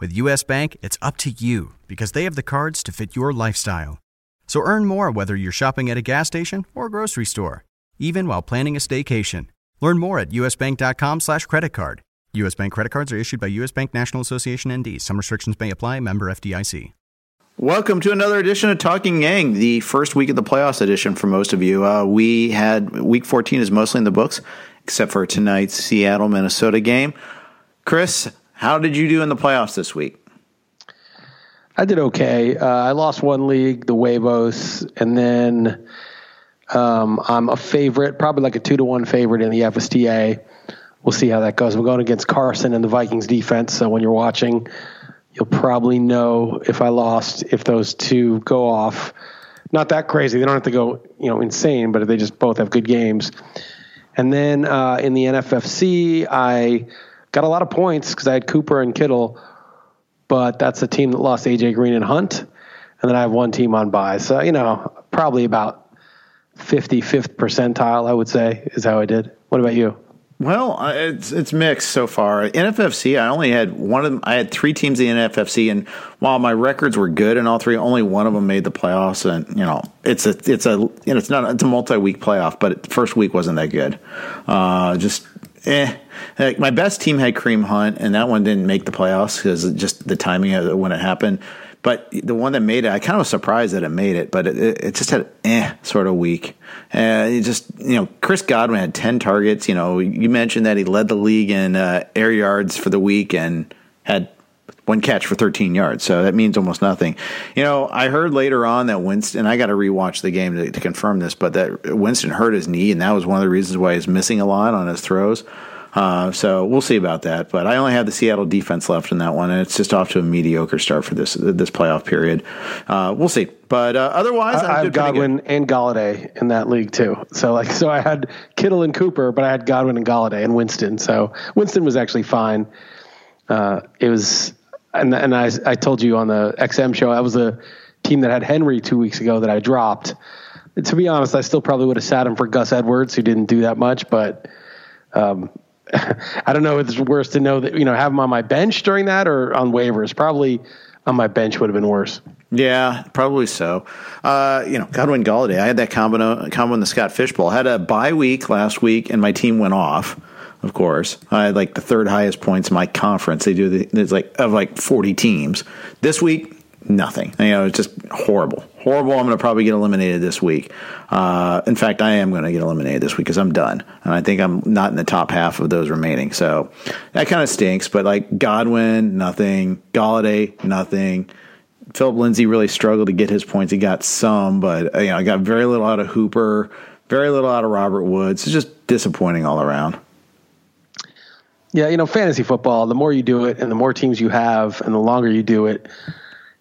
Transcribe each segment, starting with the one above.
With US Bank, it's up to you because they have the cards to fit your lifestyle. So earn more whether you're shopping at a gas station or grocery store, even while planning a staycation. Learn more at usbank.com slash credit card. U.S. Bank credit cards are issued by U.S. Bank National Association ND. Some restrictions may apply. Member FDIC. Welcome to another edition of Talking Yang, the first week of the playoffs edition for most of you. Uh, we had week 14 is mostly in the books, except for tonight's Seattle Minnesota game. Chris, how did you do in the playoffs this week? I did okay. Uh, I lost one league, the Huevos, and then um, I'm a favorite, probably like a two to one favorite in the FSTA. We'll see how that goes. We're going against Carson and the Vikings defense. So when you're watching, you'll probably know if I lost, if those two go off. Not that crazy. They don't have to go, you know, insane, but they just both have good games. And then uh, in the NFFC, I got a lot of points because I had Cooper and Kittle but that's a team that lost AJ Green and Hunt, and then I have one team on bye. So you know, probably about 55th percentile, I would say, is how I did. What about you? Well, it's it's mixed so far. NFFC, I only had one of them. I had three teams in the NFFC, and while my records were good in all three, only one of them made the playoffs. And you know, it's a it's a you know, it's not it's a multi week playoff, but the first week wasn't that good. Uh, just eh. Like my best team had Kareem Hunt, and that one didn't make the playoffs because just the timing of when it happened. But the one that made it, I kind of was surprised that it made it, but it, it just had eh sort of week. And uh, just you know, Chris Godwin had ten targets. You know, you mentioned that he led the league in uh, air yards for the week and had one catch for 13 yards. So that means almost nothing. You know, I heard later on that Winston, I got to rewatch the game to, to, confirm this, but that Winston hurt his knee, and that was one of the reasons why he's missing a lot on his throws. Uh, so we'll see about that. But I only have the Seattle defense left in that one, and it's just off to a mediocre start for this this playoff period. Uh, we'll see. But uh, otherwise, I, I have Godwin and Golladay in that league too. So like, so I had Kittle and Cooper, but I had Godwin and Golladay and Winston. So Winston was actually fine. Uh, it was and and I I told you on the XM show I was a team that had Henry two weeks ago that I dropped. To be honest, I still probably would have sat him for Gus Edwards, who didn't do that much, but um, I don't know if it's worse to know that you know have him on my bench during that or on waivers. Probably on my bench would have been worse. Yeah, probably so. Uh, you know, Godwin Golladay. I had that combo combo in the Scott Fishbowl. I had a bye week last week, and my team went off of course. I had like the third highest points in my conference. They do the, it's like of like 40 teams. This week, nothing. You know, it's just horrible. Horrible. I'm going to probably get eliminated this week. Uh, in fact, I am going to get eliminated this week because I'm done. And I think I'm not in the top half of those remaining. So that kind of stinks. But like Godwin, nothing. Golladay, nothing. Philip Lindsay really struggled to get his points. He got some, but you know, I got very little out of Hooper Very little out of Robert Woods. It's just disappointing all around. Yeah, you know, fantasy football, the more you do it and the more teams you have and the longer you do it,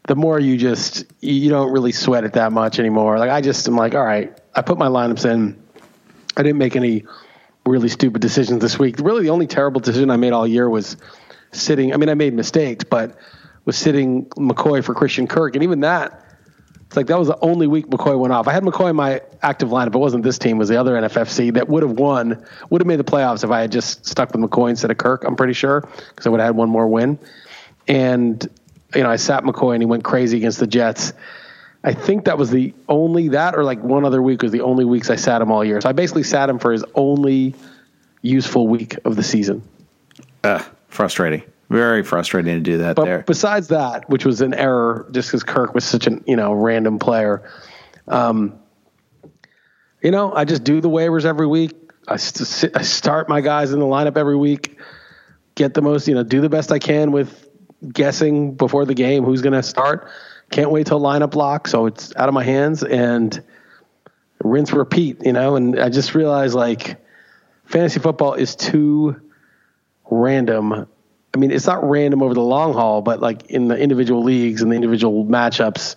the more you just you don't really sweat it that much anymore. Like I just am like, all right, I put my lineups in. I didn't make any really stupid decisions this week. Really the only terrible decision I made all year was sitting I mean I made mistakes, but was sitting McCoy for Christian Kirk and even that it's like that was the only week McCoy went off. I had McCoy in my active lineup. It wasn't this team. It was the other NFFC that would have won, would have made the playoffs if I had just stuck with McCoy instead of Kirk. I'm pretty sure because I would have had one more win. And you know, I sat McCoy and he went crazy against the Jets. I think that was the only that or like one other week was the only weeks I sat him all year. So I basically sat him for his only useful week of the season. Uh, frustrating. Very frustrating to do that but there. Besides that, which was an error, just because Kirk was such an you know random player. Um, you know, I just do the waivers every week. I, st- I start my guys in the lineup every week. Get the most, you know, do the best I can with guessing before the game who's going to start. Can't wait till lineup lock, so it's out of my hands and rinse repeat. You know, and I just realized like fantasy football is too random I mean, it's not random over the long haul, but like in the individual leagues and the individual matchups,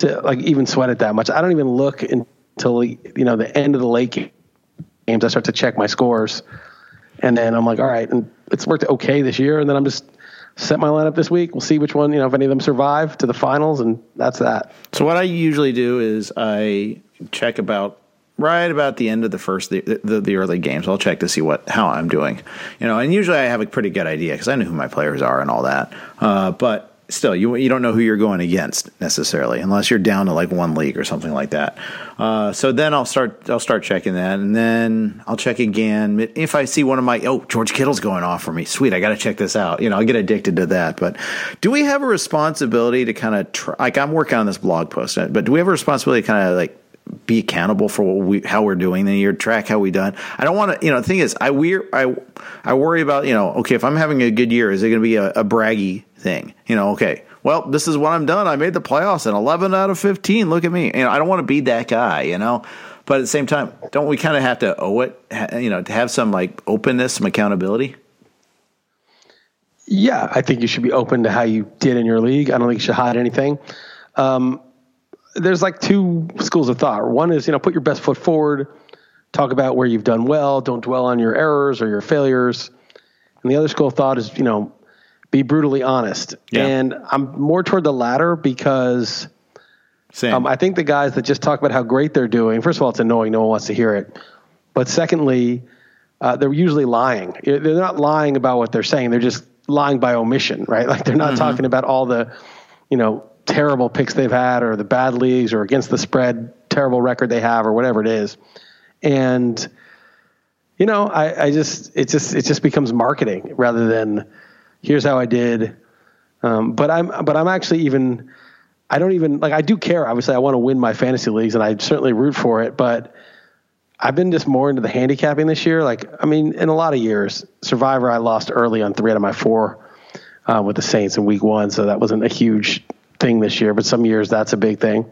to like even sweat it that much. I don't even look until you know the end of the late games. I start to check my scores, and then I'm like, all right, and it's worked okay this year. And then I'm just set my lineup this week. We'll see which one, you know, if any of them survive to the finals, and that's that. So what I usually do is I check about right about the end of the first the, the, the, early games. I'll check to see what how i'm doing. You know and usually i have a pretty good idea because i know who my players are and all that. Uh, but still you you don't know who you're going against necessarily unless you're down to like one league or something like that. Uh, so then i'll start i'll start checking that and then i'll check again. If i see one of my oh george kittle's going off for me. Sweet i gotta check this out. You know i'll get addicted to that. But do we have a responsibility to kind of like i'm working on this blog post but do we have a responsibility to kind of like be accountable for what we how we're doing the year, track how we done. I don't want to, you know, the thing is, I we I I worry about, you know, okay, if I'm having a good year, is it going to be a, a braggy thing? You know, okay, well, this is what I'm done. I made the playoffs and 11 out of 15. Look at me. You know, I don't want to be that guy, you know. But at the same time, don't we kind of have to owe it, you know, to have some like openness, some accountability? Yeah, I think you should be open to how you did in your league. I don't think you should hide anything. Um, there's like two schools of thought. One is, you know, put your best foot forward, talk about where you've done well, don't dwell on your errors or your failures. And the other school of thought is, you know, be brutally honest. Yeah. And I'm more toward the latter because um, I think the guys that just talk about how great they're doing, first of all, it's annoying. No one wants to hear it. But secondly, uh, they're usually lying. They're not lying about what they're saying. They're just lying by omission, right? Like they're not mm-hmm. talking about all the, you know, terrible picks they've had or the bad leagues or against the spread terrible record they have or whatever it is. And you know, I, I just it just it just becomes marketing rather than here's how I did. Um, but I'm but I'm actually even I don't even like I do care. Obviously, I want to win my fantasy leagues and I certainly root for it. But I've been just more into the handicapping this year. Like I mean, in a lot of years, Survivor I lost early on three out of my four uh, with the Saints in Week One, so that wasn't a huge thing this year, but some years that's a big thing.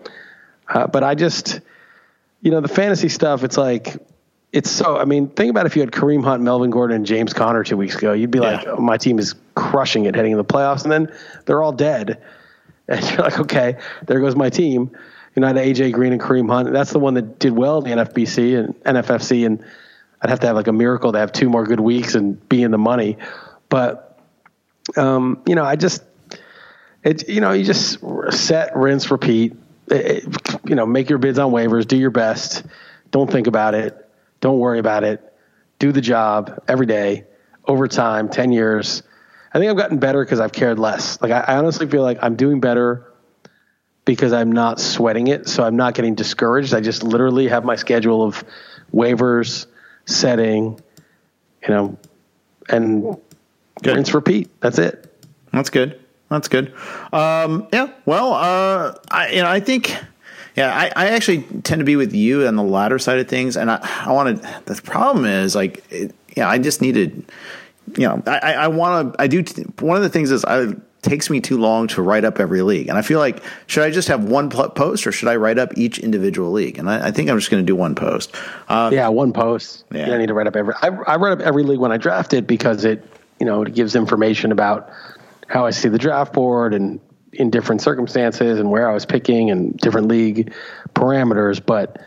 Uh, but I just, you know, the fantasy stuff, it's like, it's so, I mean, think about if you had Kareem Hunt, Melvin Gordon, and James Conner two weeks ago, you'd be yeah. like, oh, my team is crushing it heading into the playoffs. And then they're all dead. And you're like, okay, there goes my team. You know, I had AJ Green and Kareem Hunt. That's the one that did well in the NFBC and NFFC. And I'd have to have like a miracle to have two more good weeks and be in the money. But, um, you know, I just, it, you know, you just set, rinse, repeat. It, you know, make your bids on waivers. Do your best. Don't think about it. Don't worry about it. Do the job every day, over time, ten years. I think I've gotten better because I've cared less. Like I, I honestly feel like I'm doing better because I'm not sweating it. So I'm not getting discouraged. I just literally have my schedule of waivers, setting, you know, and good. rinse, repeat. That's it. That's good. That's good. Um, yeah. Well, uh, I you know I think. Yeah, I, I actually tend to be with you on the latter side of things, and I, I wanted. The problem is like, it, yeah, I just needed, you know, I, I want to. I do. One of the things is I takes me too long to write up every league. And I feel like should I just have one post or should I write up each individual league? And I, I think I'm just going to do one post. Uh, yeah, one post. Yeah. You don't need to write up every. I, I write up every league when I draft it because it you know it gives information about how I see the draft board and in different circumstances and where I was picking and different league parameters. But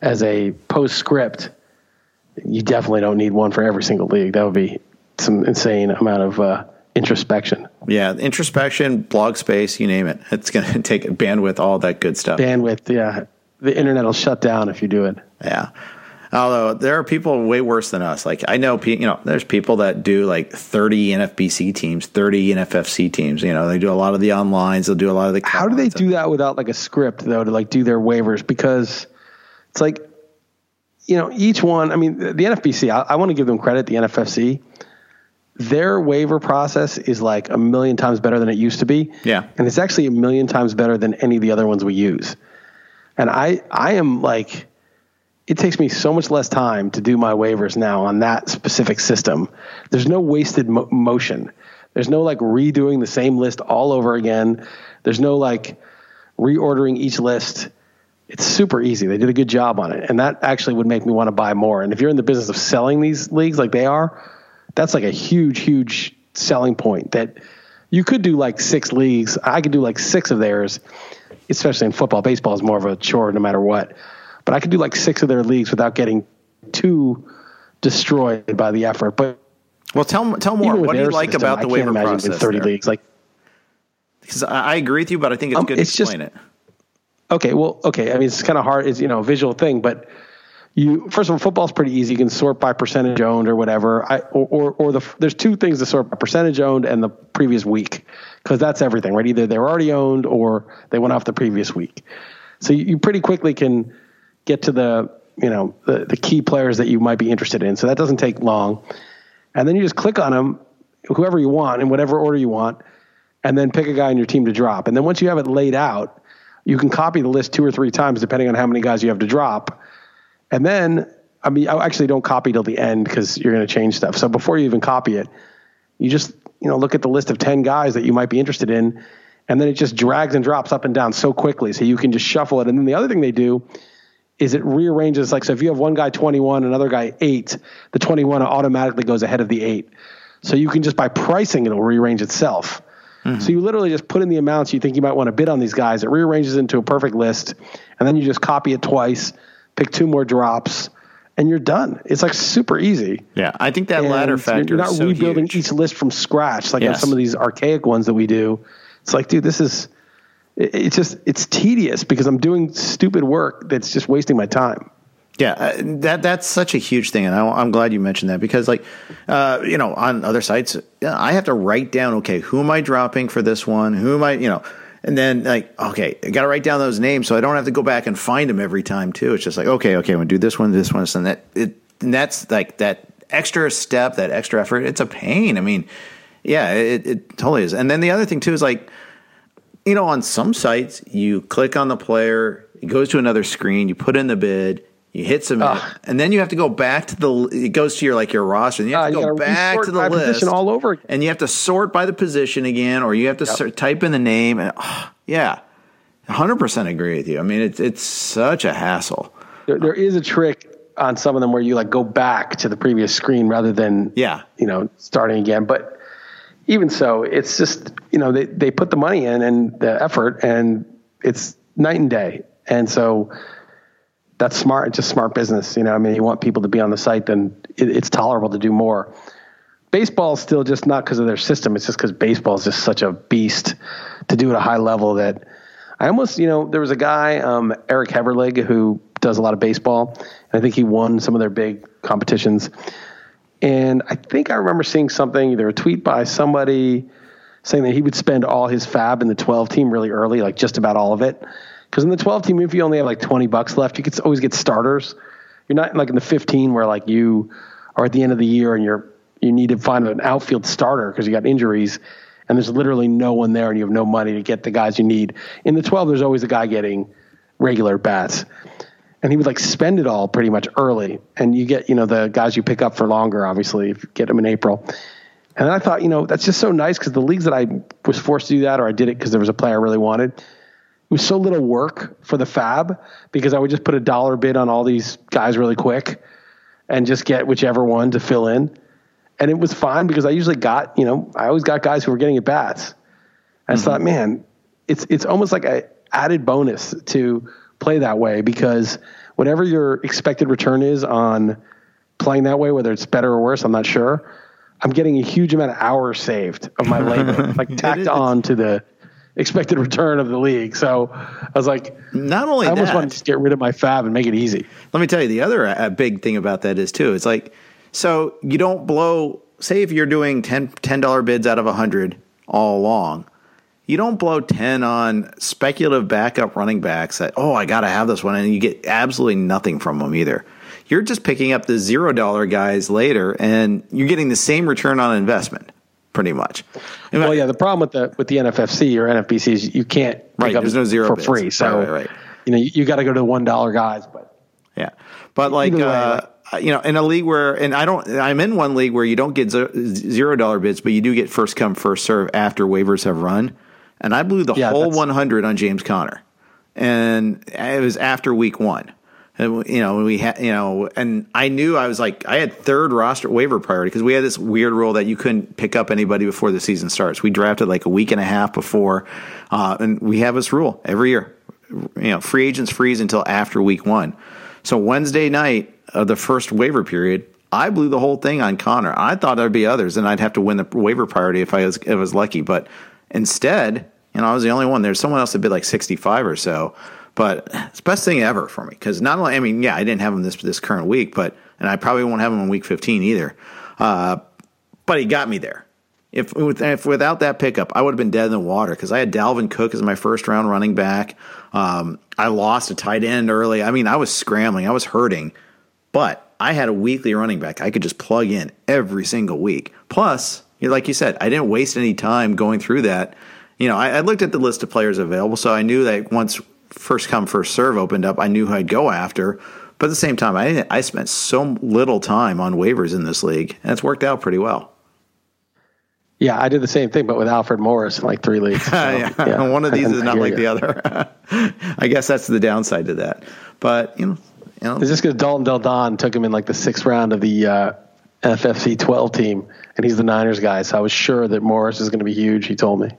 as a postscript, you definitely don't need one for every single league. That would be some insane amount of uh, introspection. Yeah, introspection, blog space, you name it. It's going to take bandwidth, all that good stuff. Bandwidth, yeah. The internet will shut down if you do it. Yeah. Although there are people way worse than us. Like I know, you know, there's people that do like 30 NFBC teams, 30 NFFC teams. You know, they do a lot of the onlines. They'll do a lot of the. How do they do that without like a script though to like do their waivers? Because it's like, you know, each one. I mean, the NFBC. I, I want to give them credit. The NFFC. Their waiver process is like a million times better than it used to be. Yeah, and it's actually a million times better than any of the other ones we use. And I, I am like it takes me so much less time to do my waivers now on that specific system. There's no wasted mo- motion. There's no like redoing the same list all over again. There's no like reordering each list. It's super easy. They did a good job on it. And that actually would make me want to buy more. And if you're in the business of selling these leagues like they are, that's like a huge, huge selling point that you could do like six leagues. I could do like six of theirs, especially in football. Baseball is more of a chore no matter what but I could do like six of their leagues without getting too destroyed by the effort. But well, tell tell more. What do you like system, about the waiver process? Thirty there. leagues, like because I agree with you, but I think it's um, good it's to explain just, it. Okay, well, okay. I mean, it's kind of hard. It's you know a visual thing, but you first of all, football's pretty easy. You can sort by percentage owned or whatever. I or or, or the there's two things to sort by percentage owned and the previous week because that's everything, right? Either they're already owned or they went off the previous week. So you, you pretty quickly can get to the you know the, the key players that you might be interested in. So that doesn't take long, and then you just click on them, whoever you want in whatever order you want, and then pick a guy on your team to drop. And then once you have it laid out, you can copy the list two or three times depending on how many guys you have to drop, and then. I mean, I actually don't copy till the end because you're going to change stuff. So before you even copy it, you just you know look at the list of ten guys that you might be interested in, and then it just drags and drops up and down so quickly. So you can just shuffle it. And then the other thing they do is it rearranges like so if you have one guy 21 another guy 8 the 21 automatically goes ahead of the 8 so you can just by pricing it'll rearrange itself mm-hmm. so you literally just put in the amounts you think you might want to bid on these guys it rearranges into a perfect list and then you just copy it twice pick two more drops and you're done it's like super easy yeah i think that and latter factor you're not so rebuilding huge. each list from scratch like yes. some of these archaic ones that we do it's like dude this is it's just it's tedious because I'm doing stupid work that's just wasting my time. Yeah, uh, that that's such a huge thing, and I, am glad you mentioned that because, like, uh, you know, on other sites, I have to write down, okay, who am I dropping for this one? Who am I, you know, and then like, okay, I got to write down those names so I don't have to go back and find them every time too. It's just like, okay, okay, I'm gonna do this one, this one, and that it, and that's like that extra step, that extra effort. It's a pain. I mean, yeah, it, it totally is. And then the other thing too is like you know, on some sites, you click on the player, it goes to another screen, you put in the bid, you hit submit, Ugh. and then you have to go back to the. It goes to your like your roster, and you have uh, to go back to the list all over, again. and you have to sort by the position again, or you have to yep. sort, type in the name. And oh, yeah, hundred percent agree with you. I mean, it's it's such a hassle. There, there is a trick on some of them where you like go back to the previous screen rather than yeah, you know, starting again, but even so, it's just you know they they put the money in and the effort, and it's night and day. And so that's smart. It's just smart business. You know, I mean, you want people to be on the site, then it, it's tolerable to do more. Baseball is still just not because of their system. It's just because baseball is just such a beast to do at a high level that I almost, you know, there was a guy, um, Eric Heverlig, who does a lot of baseball. And I think he won some of their big competitions. And I think I remember seeing something, either a tweet by somebody saying that he would spend all his fab in the 12 team really early, like just about all of it. Because in the 12 team, if you only have like 20 bucks left, you could always get starters. You're not like in the 15 where like you are at the end of the year and you're you need to find an outfield starter because you got injuries and there's literally no one there and you have no money to get the guys you need. In the 12, there's always a guy getting regular bats and he would like spend it all pretty much early. And you get, you know, the guys you pick up for longer, obviously, if you get them in April. And I thought, you know, that's just so nice because the leagues that I was forced to do that, or I did it because there was a player I really wanted, it was so little work for the fab because I would just put a dollar bid on all these guys really quick and just get whichever one to fill in. And it was fine because I usually got, you know, I always got guys who were getting at bats. I just mm-hmm. thought, man, it's it's almost like a added bonus to play that way because whatever your expected return is on playing that way, whether it's better or worse, I'm not sure. I'm getting a huge amount of hours saved of my labor, like tacked on to the expected return of the league. So I was like, Not only I almost that, want to just get rid of my fab and make it easy. Let me tell you the other uh, big thing about that is too. It's like so you don't blow. Say if you're doing 10 dollar bids out of a hundred all along, you don't blow ten on speculative backup running backs. That oh I got to have this one, and you get absolutely nothing from them either. You're just picking up the zero dollar guys later, and you're getting the same return on investment, pretty much. In Well, yeah, the problem with the with the NFFC or NFBC is you can't pick Right, up there's no zero for bids. free. So Right, right, right. you know you, you got to go to the one dollar guys. But Yeah, but like way, uh, you know, in a league where, and I don't, I'm in one league where you don't get zero dollar bids, but you do get first come first serve after waivers have run, and I blew the Yeah, whole 100 on James Conner, and it was after week one. And, you know, we had, you know, and I knew I was like, I had third roster waiver priority because we had this weird rule that you couldn't pick up anybody before the season starts. We drafted like a week and a half before, uh, and we have this rule every year. You know, free agents freeze until after week one. So Wednesday night of the first waiver period, I blew the whole thing on Conner. I thought there'd be others, and I'd have to win the waiver priority if I was if I was lucky. But instead, you know, I was the only one. There's someone else that bid like 65 or so. But it's the best thing ever for me because not only, I mean, yeah, I didn't have him this this current week, but and I probably won't have him in week 15 either. Uh, but he got me there. If, if without that pickup, I would have been dead in the water because I had Dalvin Cook as my first round running back. Um, I lost a tight end early. I mean, I was scrambling, I was hurting, but I had a weekly running back I could just plug in every single week. Plus, like you said, I didn't waste any time going through that. You know, I, I looked at the list of players available, so I knew that once first come first serve opened up, I knew who I'd go after. But at the same time, I I spent so little time on waivers in this league, and it's worked out pretty well. yeah, I did the same thing, but with Alfred Morris in like three leagues. So, yeah, One of these is not like you. the other. I guess that's the downside to that. But you know, you know, It's just because Dalton Del Don took him in like the sixth round of the uh, FFC 12 team, and he's the Niners guy. So I was sure that Morris is going to be huge. He told me.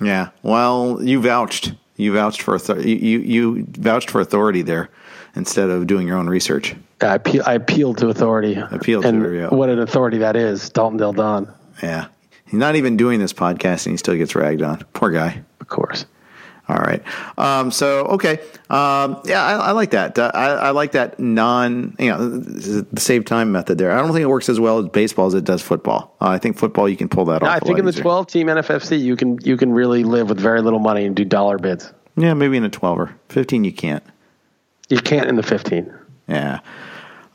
yeah. Well, you vouched. You vouched for author- you, you vouched for authority there instead of doing your own research. I, appeal, I appealed to authority. Appealed to and yeah. What an authority that is, Dalton Del Don, Yeah, he's not even doing this podcast, and he still gets ragged on. Poor guy. of course. All right. Um, so okay. Um, yeah, I, I like that. Uh, I, I like that non, you know, the save time method there. I don't think it works as well as baseball as it does football. Uh, I think football you can pull that off. I think in the 12 team NFFC, you can you can really live with very little money and do dollar bids. Yeah, maybe in a twelve or fifteen you can't. You can't in the 15. Yeah.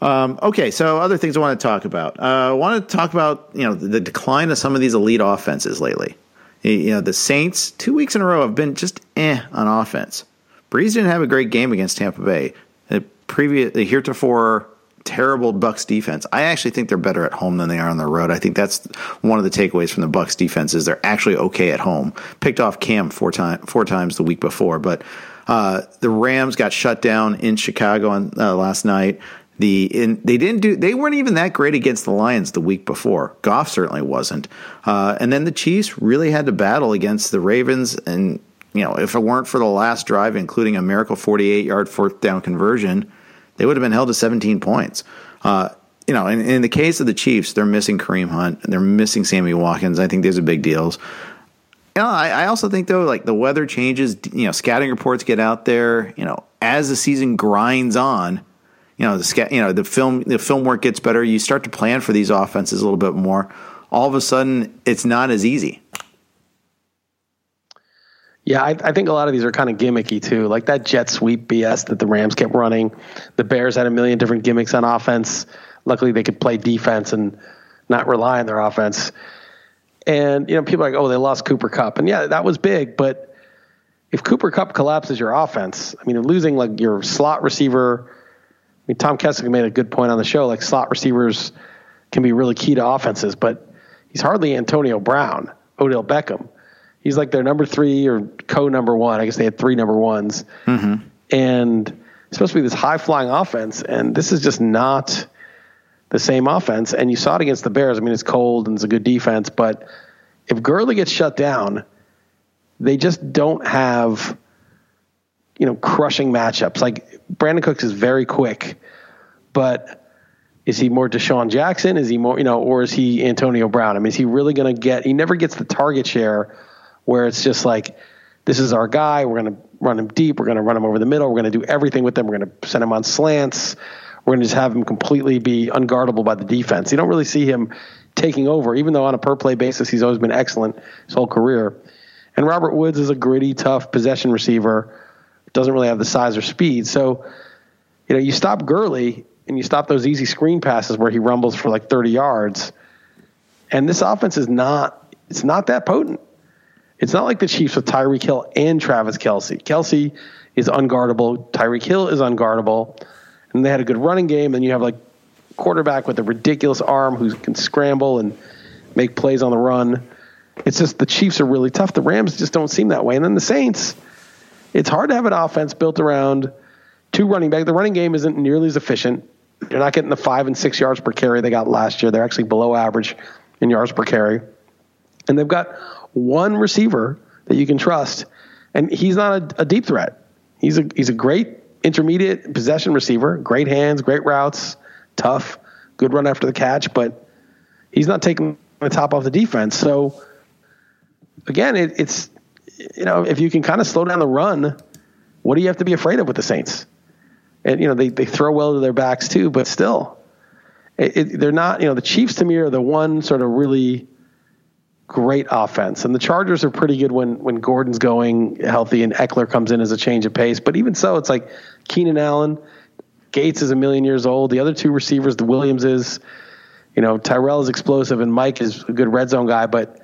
Um, okay, so other things I want to talk about. Uh, I want to talk about you know the decline of some of these elite offenses lately. You- know the Saints two weeks in a row have been just eh on offense. Brees didn't have a great game against Tampa Bay. The previous the heretofore terrible Bucks defense. I actually think they're better at home than they are on the road. I think that's one of the takeaways from the Bucks defense is they're actually okay at home. Picked off Cam four four times the week before, but uh, the Rams got shut down in Chicago on uh, last night. The in, they didn't do they weren't even that great against the Lions the week before. Goff certainly wasn't. Uh, and then the Chiefs really had to battle against the Ravens and you know, if it weren't for the last drive, including a miracle 48 yard fourth down conversion, they would have been held to 17 points. Uh, you know, in, in the case of the Chiefs, they're missing Kareem Hunt, and they're missing Sammy Watkins. I think there's are big deals. You know, I, I also think though, like the weather changes. You know, scouting reports get out there. You know, as the season grinds on, you know the you know the film the film work gets better. You start to plan for these offenses a little bit more. All of a sudden, it's not as easy. Yeah, I, I think a lot of these are kind of gimmicky too. Like that jet sweep BS that the Rams kept running. The Bears had a million different gimmicks on offense. Luckily, they could play defense and not rely on their offense. And you know, people are like, "Oh, they lost Cooper Kupp," and yeah, that was big. But if Cooper Kupp collapses your offense, I mean, losing like your slot receiver. Mean, Tom Kessick made a good point on the show. Like slot receivers can be really key to offenses, but he's hardly Antonio Brown, Odell Beckham. He's like their number three or co number one. I guess they had three number ones. Mm-hmm. And it's supposed to be this high flying offense. And this is just not the same offense. And you saw it against the Bears. I mean, it's cold and it's a good defense. But if Gurley gets shut down, they just don't have, you know, crushing matchups. Like Brandin Cooks is very quick, but is he more DeSean Jackson? Is he more, you know, or is he Antonio Brown? I mean, is he really going to get, he never gets the target share where it's just like, this is our guy. We're going to run him deep. We're going to run him over the middle. We're going to do everything with him. We're going to send him on slants. We're going to just have him completely be unguardable by the defense. You don't really see him taking over, even though on a per play basis, he's always been excellent his whole career. And Robert Woods is a gritty, tough possession receiver, doesn't really have the size or speed. So, you know, you stop Gurley and you stop those easy screen passes where he rumbles for like 30 yards. And this offense is not, it's not that potent. It's not like the Chiefs with Tyreek Hill and Travis Kelce. Kelce is unguardable. Tyreek Hill is unguardable. And they had a good running game. And you have like quarterback with a ridiculous arm who can scramble and make plays on the run. It's just the Chiefs are really tough. The Rams just don't seem that way. And then the Saints, it's hard to have an offense built around two running back. The running game isn't nearly as efficient. They're not getting the five and six yards per carry they got last year. They're actually below average in yards per carry. And they've got one receiver that you can trust, and he's not a, a deep threat. He's a he's a great intermediate possession receiver, great hands, great routes, tough, good run after the catch, but he's not taking the top off the defense. So again, it, it's you know if you can kind of slow down the run, what do you have to be afraid of with the Saints? And you know they they throw well to their backs too, but still, it, it, they're not. You know the Chiefs to me are the one sort of really great offense. And the Chargers are pretty good when when Gordon's going healthy and Ekeler comes in as a change of pace. But even so, it's like Keenan Allen, Gates is a million years old. The other two receivers, the Williams is, you know, Tyrell is explosive and Mike is a good red zone guy, but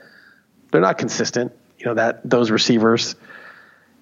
they're not consistent. You know that those receivers.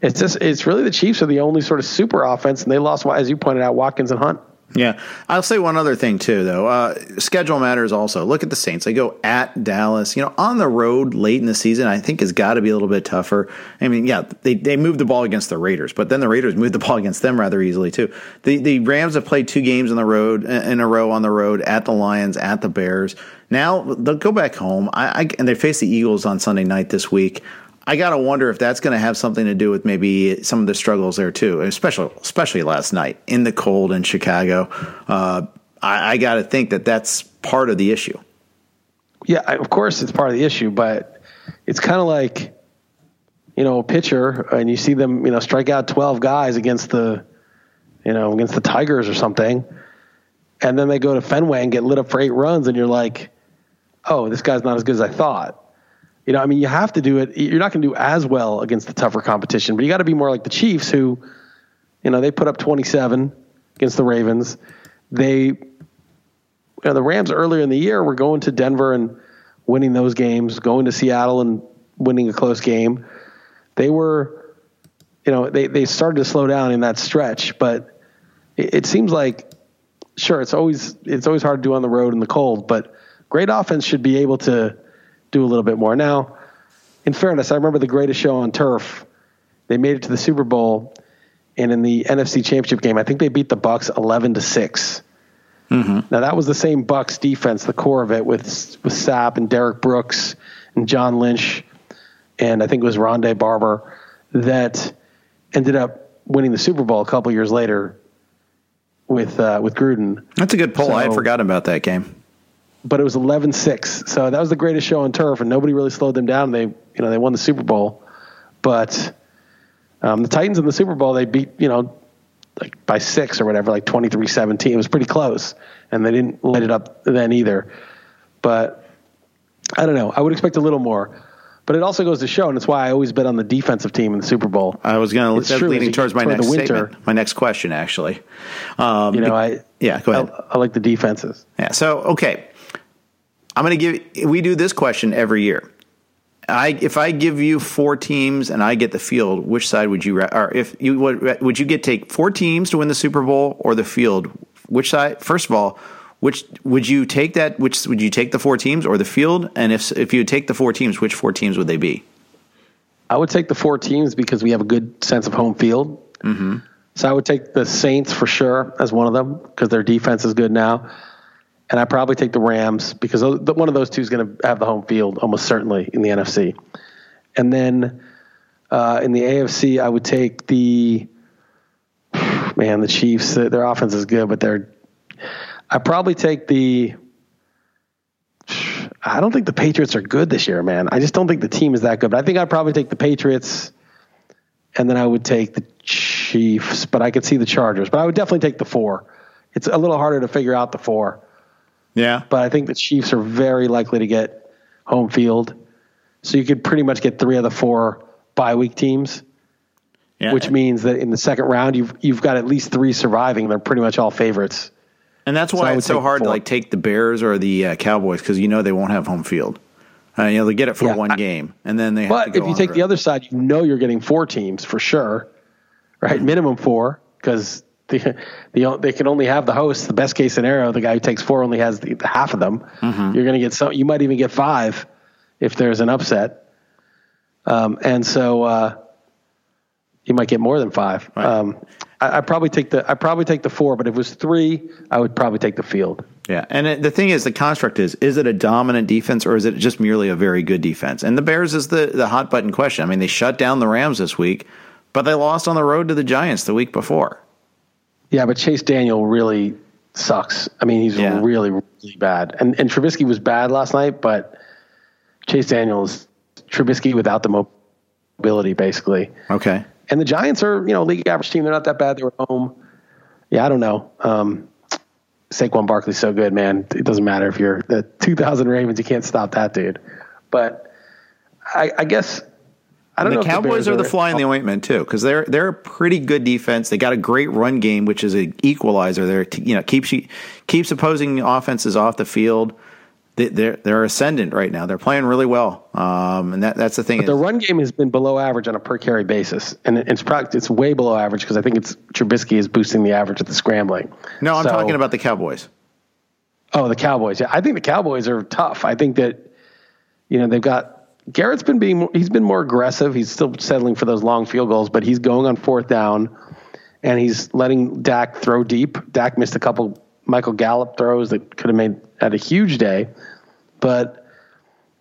It's just it's really the Chiefs are the only sort of super offense, and they lost as you pointed out Watkins and Hunt. Yeah, I'll say one other thing too, though. Uh, schedule matters also. Look at the Saints; they go at Dallas. You know, on the road late in the season, I think has got to be a little bit tougher. I mean, yeah, they they moved the ball against the Raiders, but then the Raiders moved the ball against them rather easily too. The the Rams have played two games in the road in a row on the road at the Lions, at the Bears. Now they'll go back home. I, I and they face the Eagles on Sunday night this week. I gotta wonder if that's to have something to do with maybe some of the struggles there too, especially especially last night in the cold in Chicago. Uh, I, I got to think that that's part of the issue. Yeah, of course it's part of the issue, but it's kind of like you know a pitcher, and you see them you know strike out twelve guys against the you know against the Tigers or something, and then they go to Fenway and get lit up for eight runs, and you're like, oh, this guy's not as good as I thought you know, I mean, you have to do it. You're not going to do as well against the tougher competition, but you got to be more like the Chiefs, who, you know, they put up 27 against the Ravens. They, you know, the Rams earlier in the year were going to Denver and winning those games, going to Seattle and winning a close game. They were, you know, they they started to slow down in that stretch, but it, it seems like, sure, it's always it's always hard to do on the road in the cold, but great offense should be able to do a little bit more. Now, in fairness, I remember the greatest show on turf. They made it to the Super Bowl, and in the NFC Championship game, I think they beat the Bucks eleven to 6 mm-hmm. Now that was the same Bucks defense, the core of it, with with Sapp and Derrick Brooks and John Lynch, and I think it was Rondé Barber that ended up winning the Super Bowl a couple years later with uh, with Gruden. That's a good poll. So, I had forgotten about that game but it was 11-6. So that was the greatest show on turf, and nobody really slowed them down. They, you know, they won the Super Bowl, but um, the Titans in the Super Bowl they beat, you know, like by six or whatever, like 23-17. It was pretty close, and they didn't light it up then either. But I don't know. I would expect a little more. But it also goes to show, and it's why I always bet on the defensive team in the Super Bowl. I was going to lead leading towards my next winter, statement, my next question, actually. Um, you know, I yeah, go ahead. I, I like the defenses. Yeah. So okay, I'm going to give. We do this question every year. I if I give you four teams and I get the field, which side would you? Or if you would, would you get take four teams to win the Super Bowl or the field? Which side? First of all, Which would you take that? Which would you take the four teams or the field? And if if you take the four teams, which four teams would they be? I would take the four teams because we have a good sense of home field. Mm-hmm. So I would take the Saints for sure as one of them because their defense is good now. And I probably take the Rams because one of those two is going to have the home field almost certainly in the NFC. And then uh, in the AFC, I would take the man, the Chiefs. Their offense is good, but they're. I probably take the. I don't think the Patriots are good this year, man. I just don't think the team is that good. But I think I'd probably take the Patriots, and then I would take the Chiefs. But I could see the Chargers. But I would definitely take the four. It's a little harder to figure out the four. Yeah. But I think the Chiefs are very likely to get home field. So you could pretty much get three of the four bye week teams. Yeah. Which means that in the second round you've you've got at least three surviving. They're pretty much all favorites. And that's why so it's so hard to like take the Bears or the uh, Cowboys because you know they won't have home field. Uh, you know they get it for yeah, one I, game, and then they. but if you take the other side, you know you're getting four teams for sure, right? Minimum four because the, the they can only have the host. The best case scenario, the guy who takes four only has the, half of them. Mm-hmm. You're going to get some. You might even get five if there's an upset. Um, and so uh, you might get more than five. Right. Um, I, I probably take the I probably take the four, but if it was three, I would probably take the field. Yeah, and it, the thing is, the construct is: is it a dominant defense or is it just merely a very good defense? And the Bears is the the hot button question. I mean, they shut down the Rams this week, but they lost on the road to the Giants the week before. Yeah, but Chase Daniel really sucks. I mean, he's yeah. really really bad, and and Trubisky was bad last night, but Chase Daniels Trubisky without the mobility, basically. Okay. And the Giants are, you know, league average team. They're not that bad. They were home. Yeah, I don't know. Um, Saquon Barkley's so good, man. It doesn't matter if you're the 2000 Ravens. You can't stop that dude. But I, I guess I don't the know. The Cowboys the are the fly in the ointment too, because they're they're a pretty good defense. They got a great run game, which is an equalizer. There, you know, keeps keeps opposing offenses off the field they're they're ascendant right now. They're playing really well, um, and that that's the thing. But the run game has been below average on a per carry basis, and it's it's way below average because I think it's Trubisky is boosting the average at the scrambling. No, I'm so, talking about the Cowboys. Oh, the Cowboys. Yeah, I think the Cowboys are tough. I think that you know they've got Garrett's been being he's been more aggressive. He's still settling for those long field goals, but he's going on fourth down, and he's letting Dak throw deep. Dak missed a couple Michael Gallup throws that could have made had a huge day, but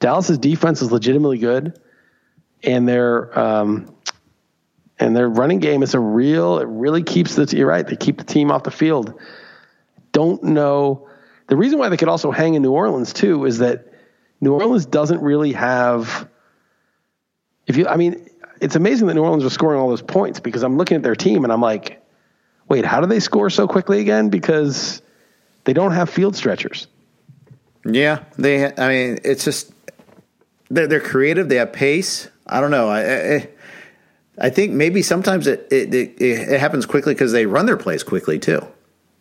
Dallas's defense is legitimately good, and their um, and their running game is a real. It really keeps the. You're right. They keep the team off the field. Don't know the reason why they could also hang in New Orleans too is that New Orleans doesn't really have. If you, I mean, it's amazing that New Orleans was scoring all those points because I'm looking at their team and I'm like, wait, how do they score so quickly again? Because they don't have field stretchers. Yeah, they. I mean, it's just they're they're creative. They have pace. I don't know. I I, I think maybe sometimes it it, it, it happens quickly because they run their plays quickly too.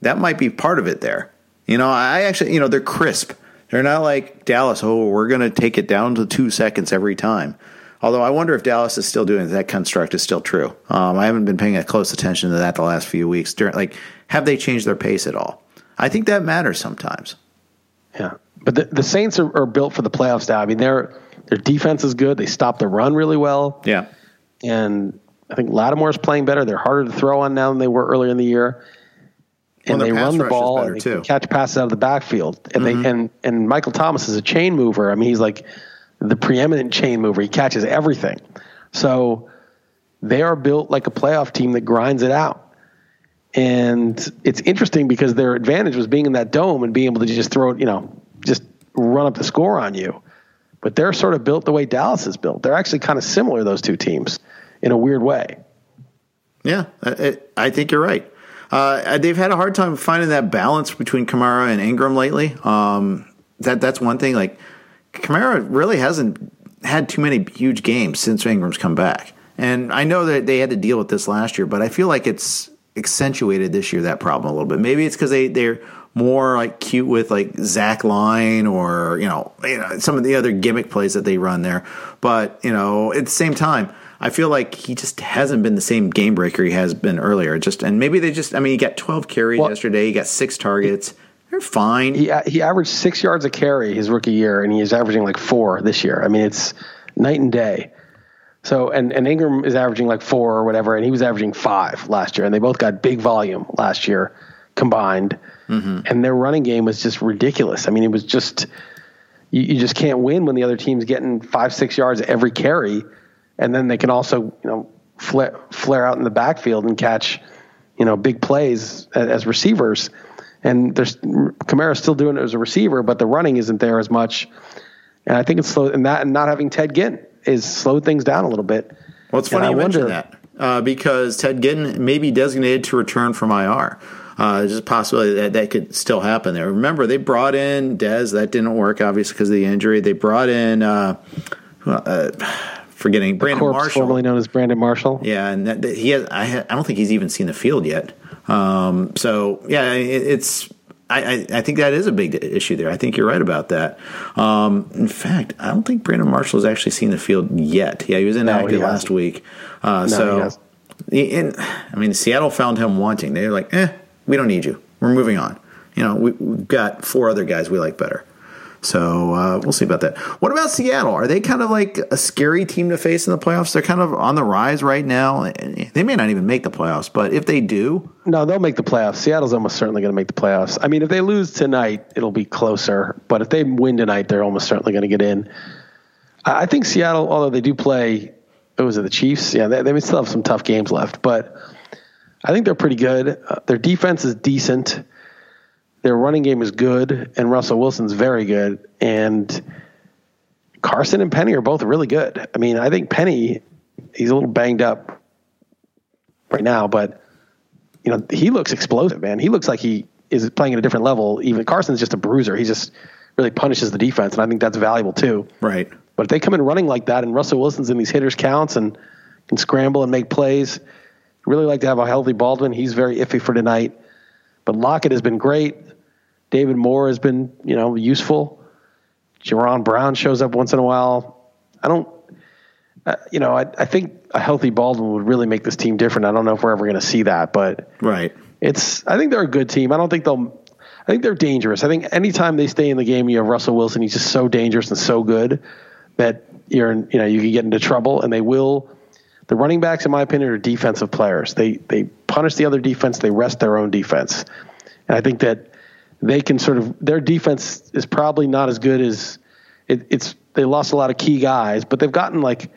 That might be part of it there. You know, I actually, you know, they're crisp. They're not like Dallas. Oh, we're going to take it down to two seconds every time. Although I wonder if Dallas is still doing that construct is still true. Um, I haven't been paying a close attention to that the last few weeks. During, like, have they changed their pace at all? I think that matters sometimes. Yeah, but the, the Saints are, are built for the playoffs now. I mean, their their defense is good. They stop the run really well. Yeah, and I think Lattimore is playing better. They're harder to throw on now than they were earlier in the year. And well, they run the ball and they catch passes out of the backfield. And mm-hmm. they and and Michael Thomas is a chain mover. I mean, he's like the preeminent chain mover. He catches everything. So they are built like a playoff team that grinds it out. And it's interesting because their advantage was being in that dome and being able to just throw it, you know, just run up the score on you. But they're sort of built the way Dallas is built. They're actually kind of similar, those two teams, in a weird way. Yeah, I, I think you're right. Uh, they've had a hard time finding that balance between Kamara and Ingram lately. Um, that that's one thing. Like Kamara really hasn't had too many huge games since Ingram's come back, and I know that they had to deal with this last year, but I feel like it's accentuated this year that problem a little bit. Maybe it's because they they're more like cute with like Zach Line or you know, you know some of the other gimmick plays that they run there. But you know, at the same time, I feel like he just hasn't been the same game breaker he has been earlier. Just and maybe they just I mean he got 12 carries well, yesterday, he got six targets. They're fine. He he averaged six yards a carry his rookie year, and he is averaging like four this year. I mean, it's night and day. So and and Ingram is averaging like four or whatever, and he was averaging five last year, and they both got big volume last year combined. Mm-hmm. And their running game was just ridiculous. I mean, it was just you, you just can't win when the other team's getting five six yards every carry, and then they can also you know flare, flare out in the backfield and catch you know big plays as, as receivers. And there's Kamara's still doing it as a receiver, but the running isn't there as much. And I think it's slow, and that and not having Ted Ginn is slowed things down a little bit. Well, it's funny you mentioned that uh, because Ted Ginn may be designated to return from IR. Uh, there's a possibility that that could still happen there. Remember, they brought in Dez. That didn't work, obviously, because of the injury. They brought in, uh, uh, forgetting, Brandon corpse, Marshall. formerly known as Brandon Marshall. Yeah, and that, that he has, I, I, don't think he's even seen the field yet. Um, so, yeah, it, it's I, I, think that is a big issue there. I think you're right about that. Um, in fact, I don't think Brandon Marshall has actually seen the field yet. Yeah, he was inactive no, last week. Uh, no, so, in, I mean, Seattle found him wanting. They're like, eh, we don't need you. We're moving on. You know, we, have got four other guys we like better. So uh, we'll see about that. What about Seattle? Are they kind of like a scary team to face in the playoffs? They're kind of on the rise right now. They may not even make the playoffs, but if they do, no, they'll make the playoffs. Seattle's almost certainly going to make the playoffs. I mean, if they lose tonight, it'll be closer. But if they win tonight, they're almost certainly going to get in. I think Seattle, although they do play, oh, was it the Chiefs? Yeah, they, they still have some tough games left, but I think they're pretty good. Uh, their defense is decent. Their running game is good, and Russell Wilson's very good. And Carson and Penny are both really good. I mean, I think Penny, he's a little banged up right now, but you know he looks explosive, man. He looks like he is playing at a different level. Even Carson's just a bruiser. He just really punishes the defense, and I think that's valuable too. Right. But if they come in running like that, and Russell Wilson's in these hitters counts and can scramble and make plays, really like to have a healthy Baldwin. He's very iffy for tonight, but Lockett has been great. David Moore has been, you know, useful. Jaron Brown shows up once in a while. I don't, uh, you know, I, I think a healthy Baldwin would really make this team different. I don't know if we're ever going to see that, but right. It's. I think they're a good team. I don't think they'll. I think they're dangerous. I think anytime they stay in the game, you have Russell Wilson. He's just so dangerous and so good that you're, in, you know, you can get into trouble, and they will. The running backs, in my opinion, are defensive players. They they punish the other defense. They rest their own defense, and I think that they can sort of their defense is probably not as good as it, it's. They lost a lot of key guys, but they've gotten like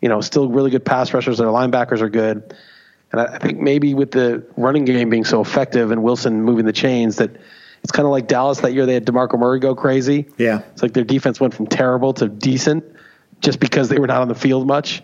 you know still really good pass rushers. Their linebackers are good, and I, I think maybe with the running game being so effective and Wilson moving the chains that it's kind of like Dallas that year they had Demarco Murray go crazy. Yeah, it's like their defense went from terrible to decent just because they were not on the field much.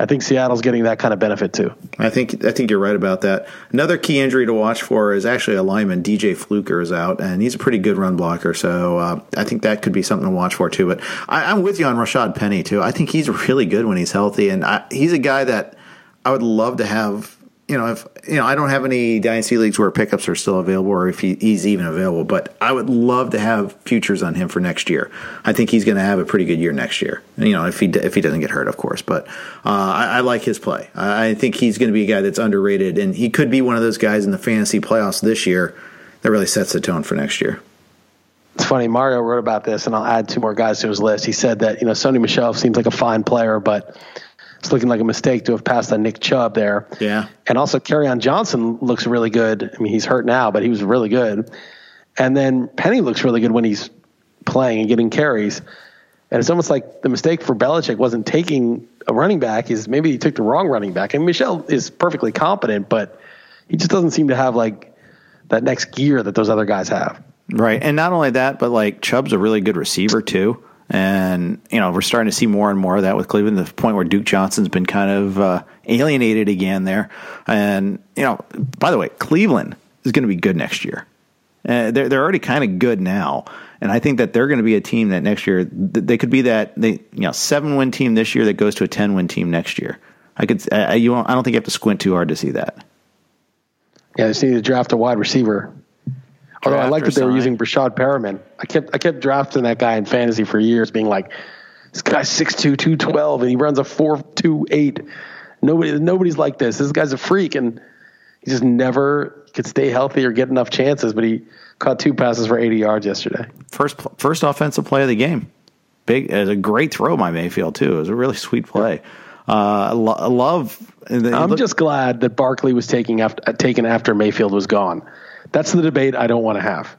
I think Seattle's getting that kind of benefit too. I think I think you're right about that. Another key injury to watch for is actually a lineman. DJ Fluker is out, and he's a pretty good run blocker. So uh, I think that could be something to watch for too. But I, am with you on Rashad Penny too. I think he's really good when he's healthy, and I, he's a guy that I would love to have you know, if you know, I don't have any dynasty leagues where pickups are still available, or if he, he's even available. But I would love to have futures on him for next year. I think he's going to have a pretty good year next year. You know, if he if he doesn't get hurt, of course. But uh, I, I, like his play. I, I think he's going to be a guy that's underrated, and he could be one of those guys in the fantasy playoffs this year that really sets the tone for next year. It's funny. Mario wrote about this, and I'll add two more guys to his list. He said that you know Sony Michel seems like a fine player, but it's looking like a mistake to have passed on Nick Chubb there. Yeah. And also Kerryon Johnson looks really good. I mean, he's hurt now, but he was really good. And then Penny looks really good when he's playing and getting carries. And it's almost like the mistake for Belichick wasn't taking a running back is maybe he took the wrong running back. And Michel is perfectly competent, but he just doesn't seem to have like that next gear that those other guys have. Right. And not only that, but like Chubb's a really good receiver too. And, you know, we're starting to see more and more of that with Cleveland, the point where Duke Johnson's been kind of uh, alienated again there. And, you know, by the way, Cleveland is going to be good next year. Uh, they're, they're already kind of good now. And I think that they're going to be a team that next year, they could be that, they, you know, seven win team this year that goes to a 10 win team next year. I could, I, you, I don't think you have to squint too hard to see that. Yeah, they need to draft a wide receiver. Although I like that they were using Breshad Perriman. I kept I kept drafting that guy in fantasy for years, being like, this guy's 6'2", 212, and he runs a four two eight. Nobody nobody's like this. This guy's a freak, and he just never could stay healthy or get enough chances. But he Caught two passes for 80 yards yesterday. First first offensive play of the game. Big, was a great throw by Mayfield too. It was a really sweet play. Uh, I, lo- I love. I'm look- just glad that Barkley was taking after, taken after Mayfield was gone. That's the debate I don't want to have.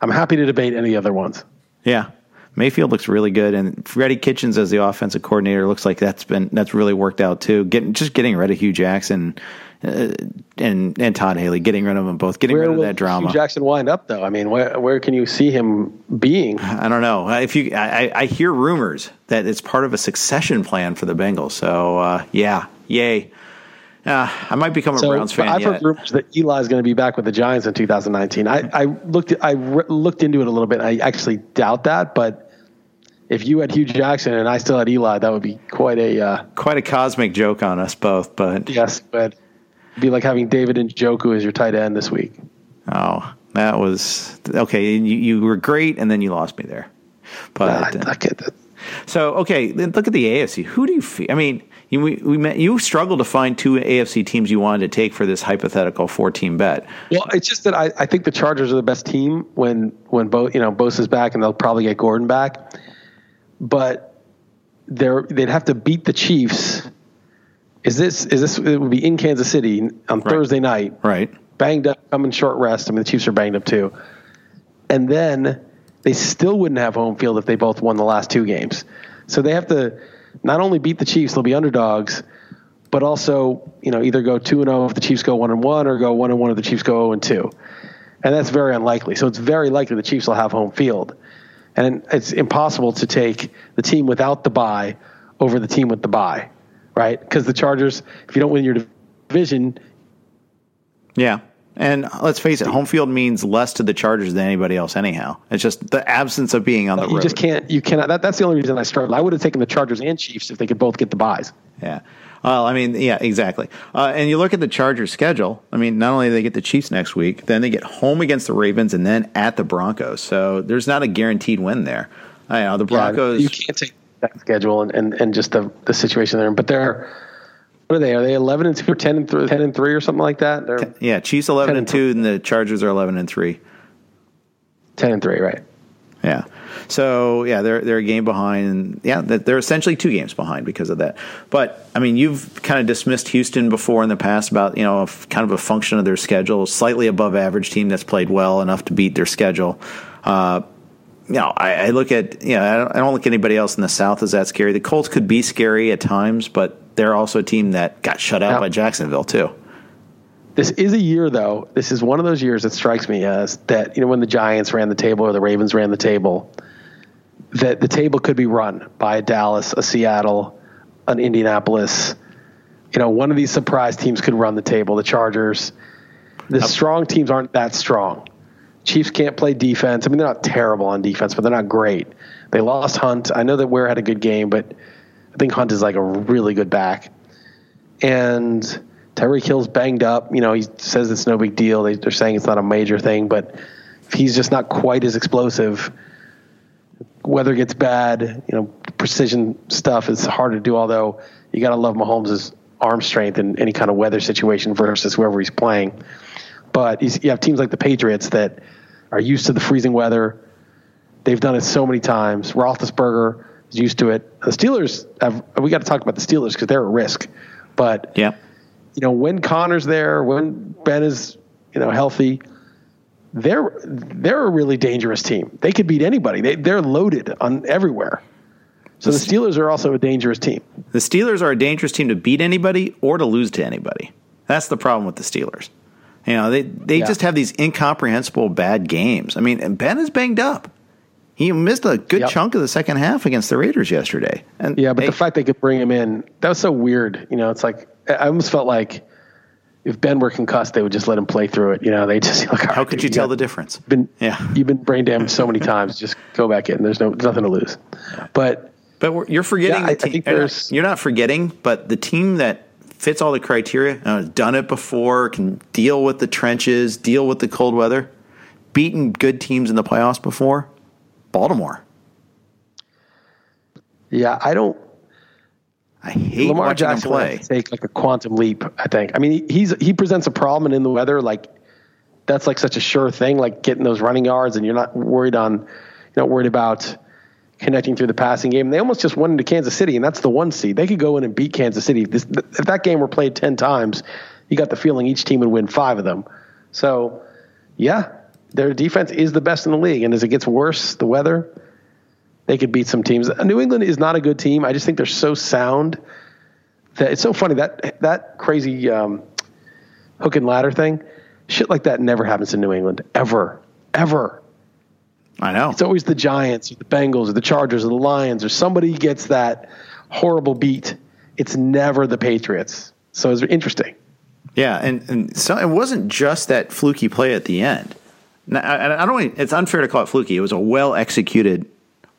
I'm happy to debate any other ones. Yeah. Mayfield looks really good, and Freddie Kitchens as the offensive coordinator looks like that's been that's really worked out too. Getting just getting rid of Hugh Jackson uh, and and Todd Haley, getting rid of them both, getting Where rid of that drama. Hugh Jackson wind up, though? I mean, where where can you see him being? I don't know if you. I, I hear rumors that it's part of a succession plan for the Bengals. So uh, yeah, yay. Uh, I might become a So, Browns fan. I've yet. heard rumors that Eli's going to be back with the Giants in 2019. I, I looked I re- looked into it a little bit. I actually doubt that, but if you had Hugh Jackson and I still had Eli, that would be quite a uh, Quite a cosmic joke on us both, but yes. But it'd be like having David Njoku as your tight end this week. oh, that was okay. You, you were great, and then you lost me there. But Nah, I, I get that. So okay, then look at the AFC. Who do you feel? I mean, you, we, we met, you struggled to find two AFC teams you wanted to take for this hypothetical four team bet. Well, it's just that I, I think the Chargers are the best team when when both you know Bosa's back and they'll probably get Gordon back, but they're they'd have to beat the Chiefs. Is this is this it would be in Kansas City on Thursday night? Right. Banged up, coming short rest. I mean the Chiefs are banged up too, and then they still wouldn't have home field if they both won the last two games. So they have to not only beat the Chiefs, they'll be underdogs, but also you know either go two and zero if the Chiefs go one and one, or go one and one if the Chiefs go zero and two, and that's very unlikely. So it's very likely the Chiefs will have home field, and it's impossible to take the team without the bye over the team with the bye, right? Because the Chargers, if you don't win your division, Yeah. And let's face it, home field means less to the Chargers than anybody else, anyhow. It's just the absence of being on the you road. You just can't. You cannot. That, that's the only reason I struggled. I would have taken the Chargers and Chiefs if they could both get the buys. Yeah. Well, I mean, yeah, exactly. Uh, and you look at the Chargers' schedule. I mean, not only do they get the Chiefs next week, then they get home against the Ravens and then at the Broncos. So there's not a guaranteed win there. I know the Broncos. you can't take that schedule and, and, and just the, the situation they're in. But they're what are they? Are they eleven and two or 10 and, 10 and three or something like that? They're yeah, Chiefs eleven and two, and the Chargers are eleven and three. ten and three, right? Yeah. So yeah, they're they're a game behind, and yeah, they're essentially two games behind because of that. But I mean, you've kind of dismissed Houston before in the past about you know kind of a function of their schedule, slightly above average team that's played well enough to beat their schedule. Uh, you know, I, I look at you know I don't, I don't look at anybody else in the South as that scary. The Colts could be scary at times, but they're also a team that got shut out Yeah. by Jacksonville too. This is a year, though. This is one of those years that strikes me as that you know when the Giants ran the table or the Ravens ran the table, that the table could be run by a Dallas, a Seattle, an Indianapolis. You know, one of these surprise teams could run the table. The Chargers. The strong teams aren't that strong. Chiefs can't play defense. I mean, they're not terrible on defense, but they're not great. They lost Hunt. I know that Ware had a good game, but I think Hunt is like a really good back. And Tyreek Hill's banged up. You know, he says it's no big deal. They, they're saying it's not a major thing, but if he's just not quite as explosive, weather gets bad. You know, precision stuff is hard to do. Although you got to love Mahomes' arm strength in any kind of weather situation versus whoever he's playing. But you have teams like the Patriots that are used to the freezing weather. They've done it so many times. Roethlisberger is used to it. The Steelers have. We got to talk about the Steelers because they're a risk. But Yeah. you know, when Conner's there, when Ben is, you know, healthy, they're they're a really dangerous team. They could beat anybody. They they're loaded on everywhere. So the Steelers are also a dangerous team. The Steelers are a dangerous team to beat anybody or to lose to anybody. That's the problem with the Steelers. You know, they they Yeah. just have these incomprehensible bad games. I mean, and Ben is banged up. He missed a good Yep. chunk of the second half against the Raiders yesterday. And Yeah, but they- the fact they could bring him in, that was so weird. You know, it's like I almost felt like if Ben were concussed, they would just let him play through it. You know, they just like how could you tell the difference? Been, Yeah. you've been brain damaged so many times. Just go back in. There's no there's nothing to lose. But But you're forgetting. Yeah, I- I think there's- you're not forgetting, but the team that fits all the criteria, uh, done it before, can deal with the trenches, deal with the cold weather, beaten good teams in the playoffs before. Baltimore. yeah, I don't. I hate Lamar Jackson play. to take like a quantum leap. I think. I mean, he's he presents a problem, and in the weather, like that's like such a sure thing, like getting those running yards, and you're not worried on, you're not worried about connecting through the passing game. They almost just went into Kansas City, and that's the one seed. They could go in and beat Kansas City. This, if that game were played ten times, you got the feeling each team would win five of them. So, yeah, their defense is the best in the league, and as it gets worse, the weather, they could beat some teams. New England is not a good team. I just think they're so sound that it's so funny that that crazy um, hook and ladder thing, shit like that never happens in New England ever, ever. I know. It's always the Giants or the Bengals or the Chargers or the Lions or somebody gets that horrible beat. It's never the Patriots. So it's interesting. Yeah, and, and so it wasn't just that fluky play at the end. Now, I, I don't. It's unfair to call it fluky. It was a well executed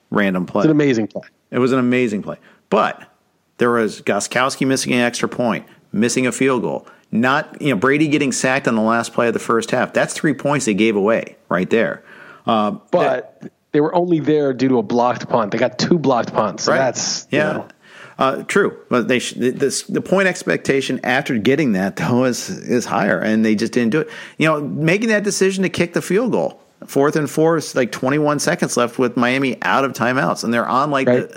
random play. It's an amazing play. It was an amazing play, but there was Gostkowski missing an extra point, missing a field goal. Not you know Brady getting sacked on the last play of the first half. That's three points they gave away right there. Uh, but that, they were only there due to a blocked punt. They got two blocked punts. So right. That's yeah. You know, uh, true, but they sh- this, the point expectation after getting that though is is higher, and they just didn't do it. You know, making that decision to kick the field goal, fourth and fourth, like 21 seconds left with Miami out of timeouts, and they're on like right.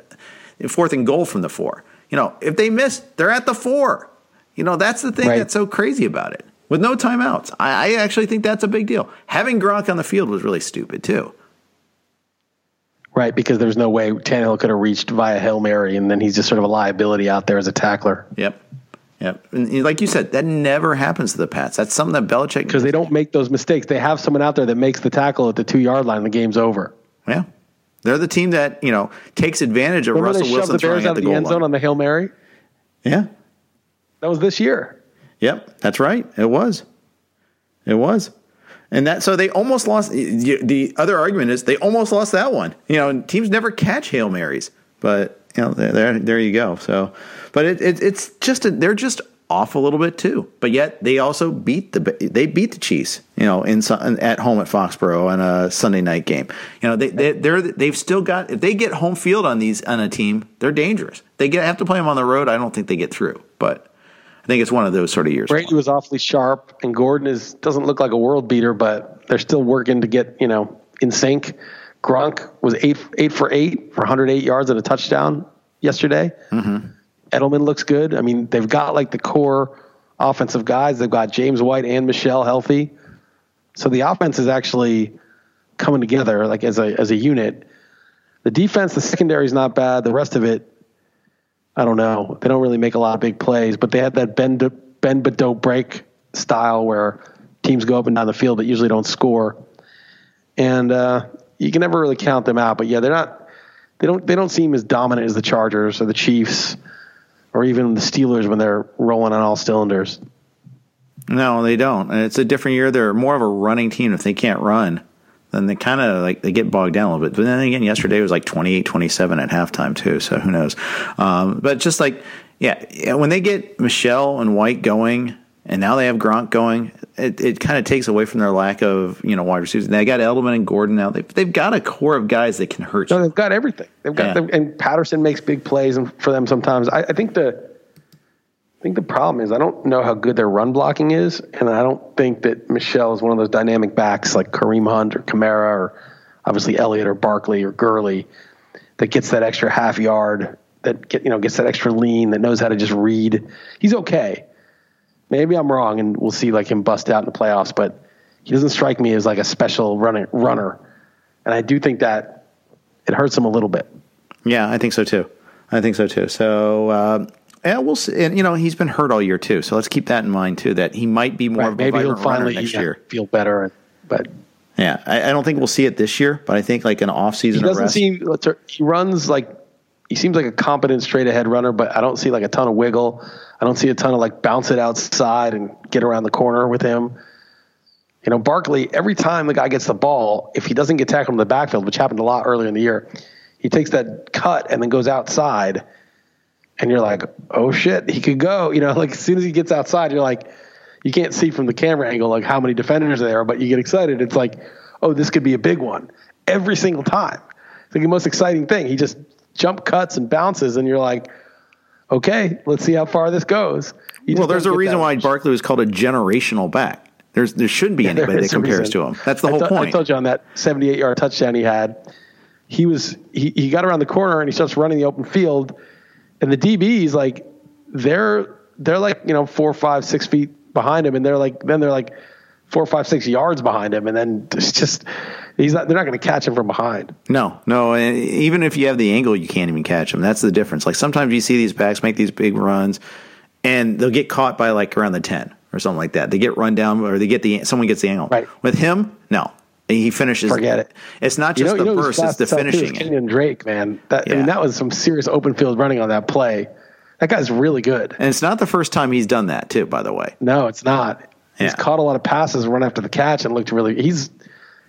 the, fourth and goal from the four. You know, if they miss, they're at the four. You know, that's the thing right. that's so crazy about it. With no timeouts, I, I actually think that's a big deal. Having Gronk on the field was really stupid too. Right, because there's no way Tannehill could have reached via Hail Mary, and then he's just sort of a liability out there as a tackler. Yep. Yep. And like you said, that never happens to the Pats. That's something that Belichick because they don't make those mistakes. They have someone out there that makes the tackle at the two yard line. And the game's over. Yeah. They're the team that you know takes advantage of Remember Russell Wilson the Bears out the, the end zone on the Hail Mary. Yeah. That was this year. Yep, that's right. It was. It was. And that so they almost lost. The other argument is they almost lost that one. You know, teams never catch hail marys, but you know, there there you go. So, but it, it it's just a, they're just off a little bit too. But yet they also beat the they beat the Chiefs. You know, in at home at Foxborough on a Sunday night game. You know, they they they're they've still got if they get home field on these on a team, they're dangerous. They get have to play them on the road. I don't think they get through, but I think it's one of those sort of years. Brady was awfully sharp, and Gordon is doesn't look like a world beater, but they're still working to get you know in sync. Gronk was eight eight for eight for 108 yards and a touchdown yesterday. Mm-hmm. Edelman looks good. I mean, they've got like the core offensive guys. They've got James White and Michel healthy, so the offense is actually coming together like as a as a unit. The defense, the secondary is not bad. The rest of it I don't know. They don't really make a lot of big plays, but they had that bend bend but don't break style where teams go up and down the field but usually don't score. And uh, you can never really count them out. But yeah, they're not. They don't. They don't seem as dominant as the Chargers or the Chiefs or even the Steelers when they're rolling on all cylinders. No, they don't. And it's a different year. They're more of a running team if they can't run then they kind of like they get bogged down a little bit. But then again, yesterday was like 28 27 at halftime, too. So who knows? Um, but just like, yeah, when they get Michel and White going, and now they have Gronk going, it, it kind of takes away from their lack of you know wide receivers. They got Edelman and Gordon now. They've, they've got a core of guys that can hurt no, you. They've got everything. They've got yeah. and Patterson makes big plays for them sometimes. I, I think the think the problem is I don't know how good their run blocking is, and I don't think that Michel is one of those dynamic backs like Kareem Hunt or Kamara or obviously Elliott or Barkley or Gurley that gets that extra half yard, that get, you know gets that extra lean, that knows how to just read. He's okay. Maybe I'm wrong, and we'll see like him bust out in the playoffs, but he doesn't strike me as like a special running runner, and I do think that it hurts him a little bit. Yeah, I think so too. I think so too. So. Uh, yeah, we'll see. And, you know, he's been hurt all year too, so let's keep that in mind too. That he might be more right, of a maybe he'll finally next year. feel better, but yeah, I, I, don't think we'll see it this year, but I think like an off season. He doesn't arrest, seem. He runs like he seems like a competent straight ahead runner, but I don't see like a ton of wiggle. I don't see a ton of like bounce it outside and get around the corner with him. You know, Barkley, every time the guy gets the ball, if he doesn't get tackled in the backfield, which happened a lot earlier in the year, he takes that cut and then goes outside and you're like, oh shit, he could go. You know, like as soon as he gets outside, you're like, you can't see from the camera angle like how many defenders there are, but you get excited. It's like, oh, this could be a big one every single time. It's like the most exciting thing. He just jump cuts and bounces, and you're like, okay, let's see how far this goes. well, there's a reason why Barkley was called a generational back. There's there shouldn't be anybody that compares to him. That's the I whole to- point. I told you on that 78 yard touchdown he had, he was he, he got around the corner and he starts running the open field, and the DBs like they're they're like you know four, five, six feet behind him, and they're like then they're like four, five, six yards behind him, and then it's just he's not they're not going to catch him from behind. No, no. And even if you have the angle, you can't even catch them. That's the difference. Like sometimes you see these backs make these big runs, and they'll get caught by like around the ten or something like that. They get run down, or they get the someone gets the angle. Right. With him, no. He finishes. Forget it. It's not You just you the know who's burst; it's the too, finishing. it. Kenyon Drake, man. That I mean, that was some serious open field running on that play. That guy's really good. And it's not the first time he's done that, too. By the way, No, it's not. He's caught a lot of passes, run after the catch, and looked really. He's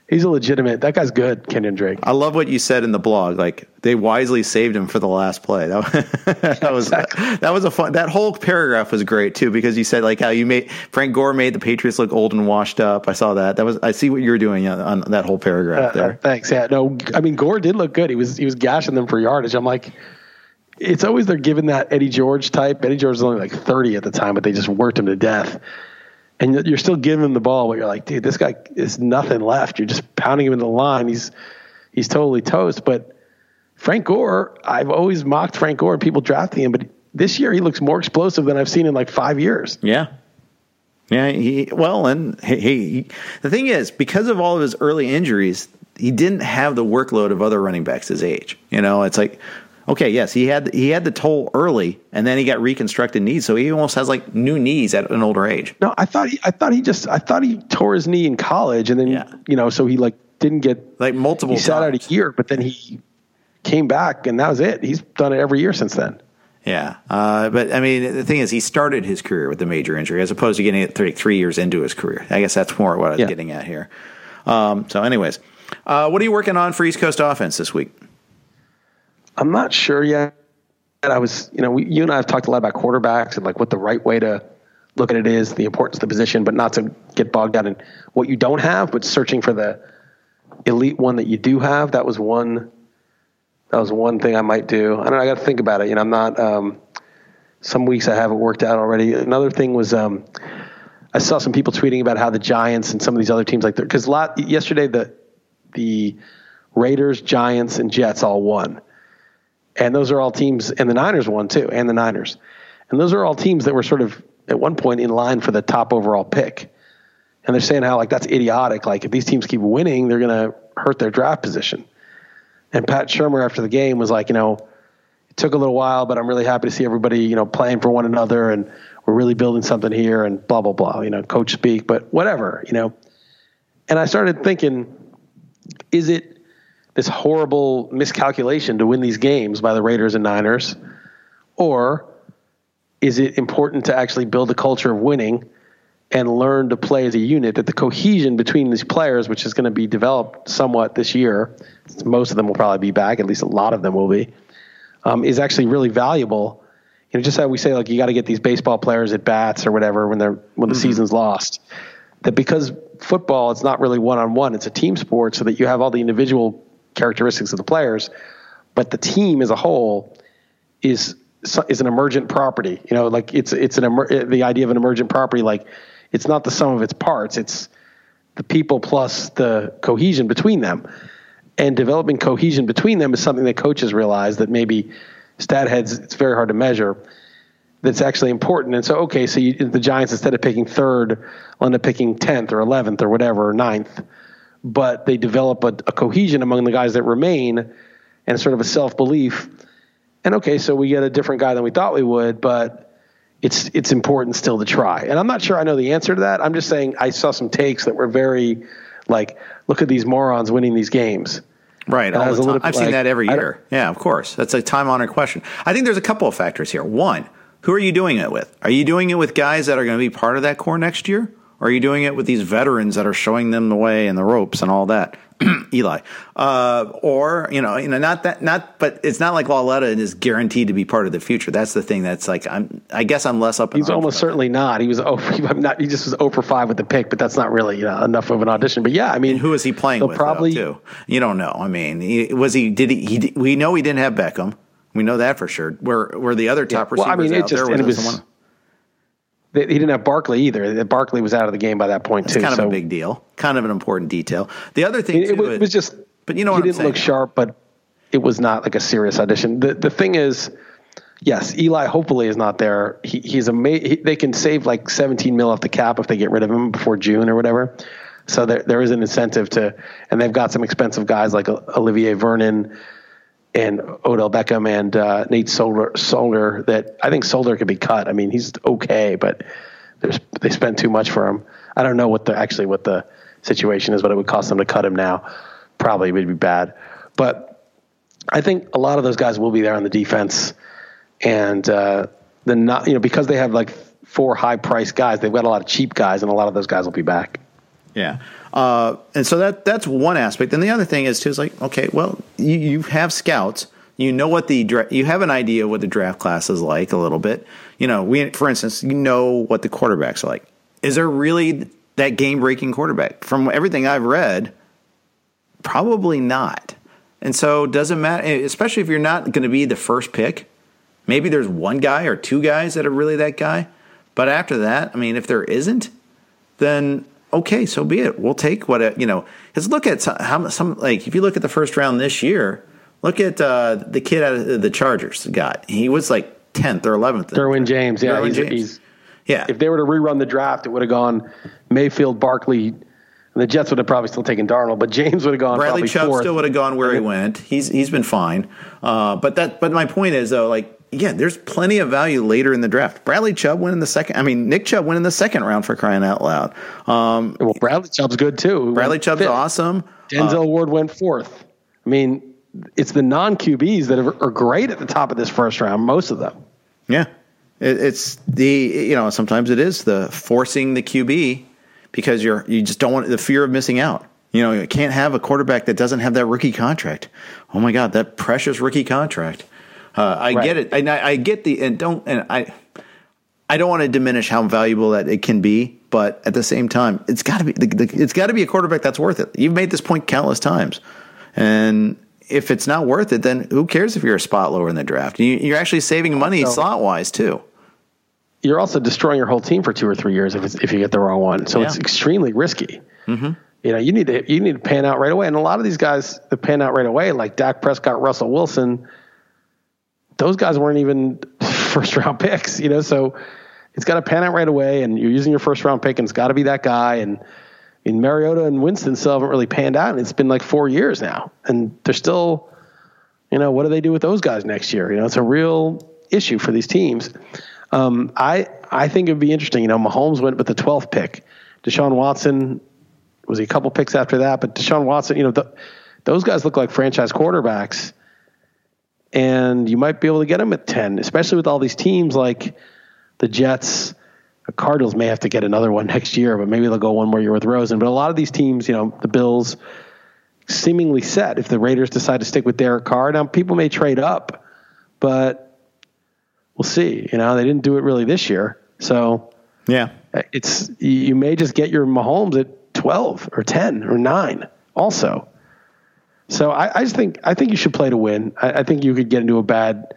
he's a legitimate. That guy's good, Kenyon Drake. I love what you said in the blog. Like they wisely saved him for the last play. That, that was that was a fun. That whole paragraph was great too because you said like how you made Frank Gore made the Patriots look old and washed up. I saw that. That was I see what you're doing on, on that whole paragraph Uh, there. thanks. Yeah. No, I mean Gore did look good. He was he was gashing them for yardage. I'm like, it's always they're giving that Eddie George type. Eddie George was only like 30 at the time, but they just worked him to death. And you're still giving him the ball, but you're like, dude, this guy is nothing left. You're just pounding him in the line. He's he's totally toast. But Frank Gore, I've always mocked Frank Gore and people drafting him, but this year he looks more explosive than I've seen in like five years. Yeah. Yeah, he well, and he, he the thing is because of all of his early injuries, he didn't have the workload of other running backs his age. You know, it's like okay, yes, he had he had the toll early, and then he got reconstructed knees, so he almost has like new knees at an older age. No, I thought he, I thought he just I thought he tore his knee in college, and then Yeah. you know, so he like didn't get Like multiple He sat out a year, but then he came back, and that was it. He's done it every year since then. Yeah, uh, but I mean, the thing is, he started his career with a major injury as opposed to getting it three, three years into his career. I guess that's more what I was Yeah. getting at here. Um, so, anyways, uh, what are you working on for East Coast offense this week? I'm not sure yet. And I was, you know, we, you and I have talked a lot about quarterbacks and like what the right way to look at it is, the importance of the position, but not to get bogged down in what you don't have, but searching for the elite one that you do have. That was one. That was one thing I might do. I don't know. I got to think about it. You know, I'm not. Um, some weeks I have it worked out already. Another thing was um, I saw some people tweeting about how the Giants and some of these other teams like because lot yesterday the the Raiders, Giants, and Jets all won. And those are all teams, and the Niners won too, and the Niners. And those are all teams that were sort of at one point in line for the top overall pick. And they're saying how like that's idiotic. Like if these teams keep winning, they're going to hurt their draft position. And Pat Shurmur after the game was like, you know, it took a little while, but I'm really happy to see everybody, you know, playing for one another, and we're really building something here, and blah blah blah. You know, coach speak, but whatever, you know. And I started thinking, is it this horrible miscalculation to win these games by the Raiders and Niners? Or is it important to actually build a culture of winning and learn to play as a unit? That the cohesion between these players, which is going to be developed somewhat this year, most of them will probably be back, at least a lot of them will be, um, is actually really valuable. You know, just how we say, like, you got to get these baseball players at bats or whatever when they're when the season's lost. That because football, it's not really one on one; it's a team sport, so that you have all the individual characteristics of the players, but the team as a whole is is an emergent property. You know, like it's it's an the idea of an emergent property. Like it's not the sum of its parts. It's the people plus the cohesion between them. And developing cohesion between them is something that coaches realize that maybe stat heads it's very hard to measure. That's actually important. And so, okay, so you, the Giants instead of picking third, end up picking tenth or eleventh or whatever or ninth but they develop a, a cohesion among the guys that remain and sort of a self belief. And okay, so we get a different guy than we thought we would, but it's it's important still to try. And I'm not sure I know the answer to that. I'm just saying I saw some takes that were very like, look at these morons winning these games. Right, all the time. I've bit seen that every year. Yeah, of course. That's a time honored question. I think there's a couple of factors here. One, who are you doing it with? Are you doing it with guys that are going to be part of that core next year? Or are you doing it with these veterans that are showing them the way and the ropes and all that? Eli, uh, or you know, you know, not that, not, but it's not like Lauletta is guaranteed to be part of the future. That's the thing. That's like, I'm, I guess I'm less up. He's almost certainly not. He was oh, I'm not. He just was 0 for five with the pick, but that's not really you know, enough of an audition. But yeah, I mean, that. Who is he playing with? Probably though, too. You don't know. I mean, he, was he? Did he, he? We know he didn't have Beckham. We know that for sure. Where were the other top Well, I receivers mean, it out just- there? and it Was, was- someone? They, he didn't have Barkley either. Barkley was out of the game by that point It's too. kind of so a big deal, kind of an important detail. The other thing, it, it too, was, it was just. but you know he I'm didn't saying. look sharp, but it was not like a serious audition. The the thing is, yes, Eli hopefully is not there. He, he's a he, they can save like 17 mil off the cap if they get rid of him before June or whatever. So there there is an incentive to, and they've got some expensive guys like Olivier Vernon and Odell Beckham and uh, Nate Solder, Solder that I think Solder could be cut. I mean, he's okay, but they spent too much for him. I don't know what the actually what the situation is, but it would cost them to cut him now. Probably would be bad, but I think a lot of those guys will be there on the defense, and uh, the not you know because they have like four high priced guys, they've got a lot of cheap guys, and a lot of those guys will be back. Yeah. Uh, and so that that's one aspect. And the other thing is too is like, okay, well, you, you have scouts. You know what the dra- you have an idea what the draft class is like a little bit. You know, we for instance, you know what the quarterbacks are like. Is there really that game breaking quarterback? From everything I've read, probably not. And so does it matter especially if you're not going to be the first pick. Maybe there's one guy or two guys that are really that guy. But after that, I mean, if there isn't, then okay, so be it. We'll take what it, you know. Because look at some, how some like if you look at the first round this year, look at uh, the kid out of the Chargers got. He was like tenth or eleventh. Derwin James, yeah, Derwin he's, James. he's yeah. if they were to rerun the draft, it would have gone Mayfield, Barkley, the Jets would have probably still taken Darnold, but James would have gone Bradley Chubb fourth. still would have gone where he went. He's he's been fine. Uh, but that but my point is though, like yeah, there's plenty of value later in the draft. Bradley Chubb went in the second. I mean, Nick Chubb went in the second round for crying out loud. Um, well, Bradley Chubb's good too. Bradley Chubb's fifth. awesome. Denzel Ward went fourth. I mean, it's the non QBs that are, are great at the top of this first round. Most of them. Yeah, it, it's the you know sometimes it is the forcing the QB because you're you just don't want the fear of missing out. You know, you can't have a quarterback that doesn't have that rookie contract. Oh my God, that precious rookie contract. Uh, I Right. get it, and I, I get the and don't and I. I don't want to diminish how valuable that it can be, but at the same time, it's got to be the, the, it's got to be a quarterback that's worth it. You've made this point countless times, and if it's not worth it, then who cares if you're a spot lower in the draft? You, you're actually saving money So- slot wise too. You're also destroying your whole team for two or three years if it's, if you get the wrong one. So it's extremely risky. Mm-hmm. You know, you need to you need to pan out right away. And a lot of these guys that pan out right away, like Dak Prescott, Russell Wilson, those guys weren't even first round picks. You know, so it's got to pan out right away. And you're using your first round pick, and it's got to be that guy. And I mean, Mariota and Winston still haven't really panned out, and it's been like four years now, and they're still, you know, what do they do with those guys next year? You know, it's a real issue for these teams. Um, I I think it would be interesting. You know, Mahomes went with the 12th pick. Deshaun Watson was he a couple picks after that, but Deshaun Watson, you know, the, those guys look like franchise quarterbacks, and you might be able to get them at 10, especially with all these teams like the Jets. The Cardinals may have to get another one next year, but maybe they'll go one more year with Rosen. But a lot of these teams, you know, the Bills, seemingly set if the Raiders decide to stick with Derek Carr. Now, people may trade up, but we'll see. You know, they didn't do it really this year. So Yeah. it's you may just get your Mahomes at 12 or 10 or 9 also. So I, I just think I think you should play to win. I, I think you could get into a bad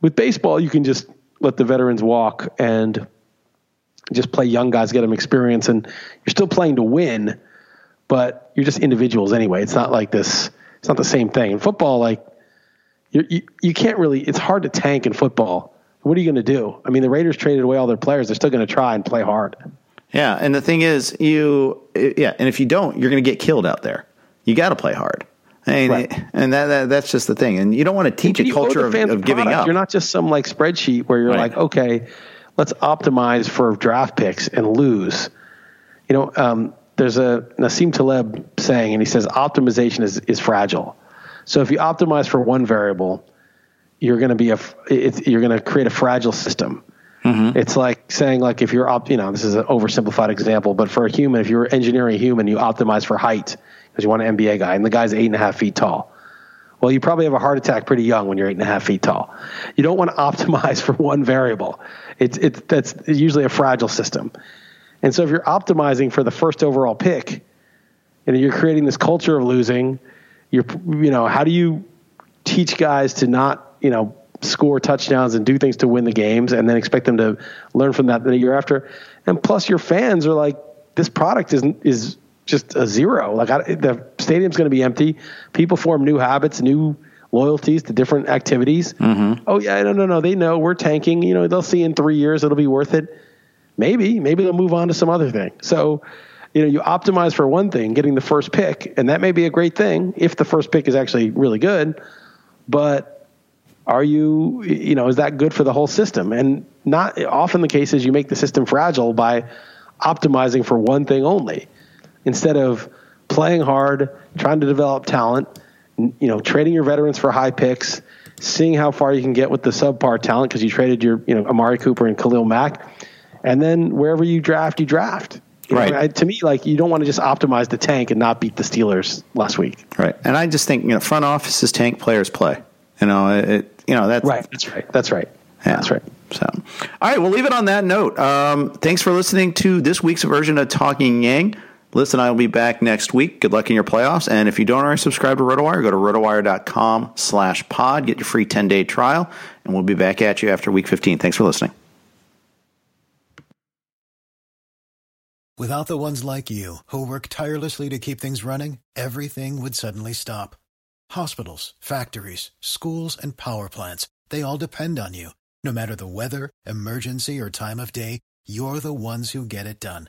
with baseball. You can just let the veterans walk and just play young guys, get them experience, and you're still playing to win, but you're just individuals anyway. It's not like this. It's not the same thing in football. Like you you, you can't really. It's hard to tank in football. What are you going to do? I mean, the Raiders traded away all their players. They're still going to try and play hard. Yeah, and the thing is, you yeah, and if you don't, you're going to get killed out there. You got to play hard, and Right. and that, that that's just the thing. And you don't want to teach a culture of, of giving up. You're not just some like spreadsheet where you're Right. like, okay, let's optimize for draft picks and lose. You know, um, there's a Nassim Taleb saying, and he says optimization is is fragile. So if you optimize for one variable, you're going to be a it's, you're going to create a fragile system. It's like saying like if you're op, you know, this is an oversimplified example, but for a human, if you're engineering a human, you optimize for height because you want an NBA guy, and the guy's eight and a half feet tall. Well, you probably have a heart attack pretty young when you're eight and a half feet tall. You don't want to optimize for one variable. It's it's that's usually a fragile system. And so if you're optimizing for the first overall pick, and you're creating this culture of losing, you're you know how do you teach guys to not you know score touchdowns and do things to win the games, and then expect them to learn from that the year after. And plus, your fans are like, this product is is just a zero. Like I, the stadium's going to be empty. People form new habits, new loyalties to different activities. Mm-hmm. Oh yeah, no, no, no. They know we're tanking. You know, they'll see in three years it'll be worth it. Maybe, maybe they'll move on to some other thing. So, you know, you optimize for one thing, getting the first pick, and that may be a great thing if the first pick is actually really good. But are you, you know, is that good for the whole system? And not often the case is you make the system fragile by optimizing for one thing only instead of playing hard, trying to develop talent, you know, trading your veterans for high picks, seeing how far you can get with the subpar talent because you traded your, you know, Amari Cooper and Khalil Mack, and then wherever you draft, you draft. You right. Know, I, to me, like you don't want to just optimize the tank and not beat the Steelers last week. Right. And I just think you know, front offices tank, players play. You know, it. You know that's right. That's right. That's right. Yeah. That's right. So, all right, we'll leave it on that note. Um, thanks for listening to this week's version of Talking Yang. Listen, I will be back next week. Good luck in your playoffs. And if you don't already subscribe to RotoWire, go to rotowire.com slash pod. Get your free 10-day trial. And we'll be back at you after week 15. Thanks for listening. Without the ones like you, who work tirelessly to keep things running, everything would suddenly stop. Hospitals, factories, schools, and power plants, they all depend on you. No matter the weather, emergency, or time of day, you're the ones who get it done.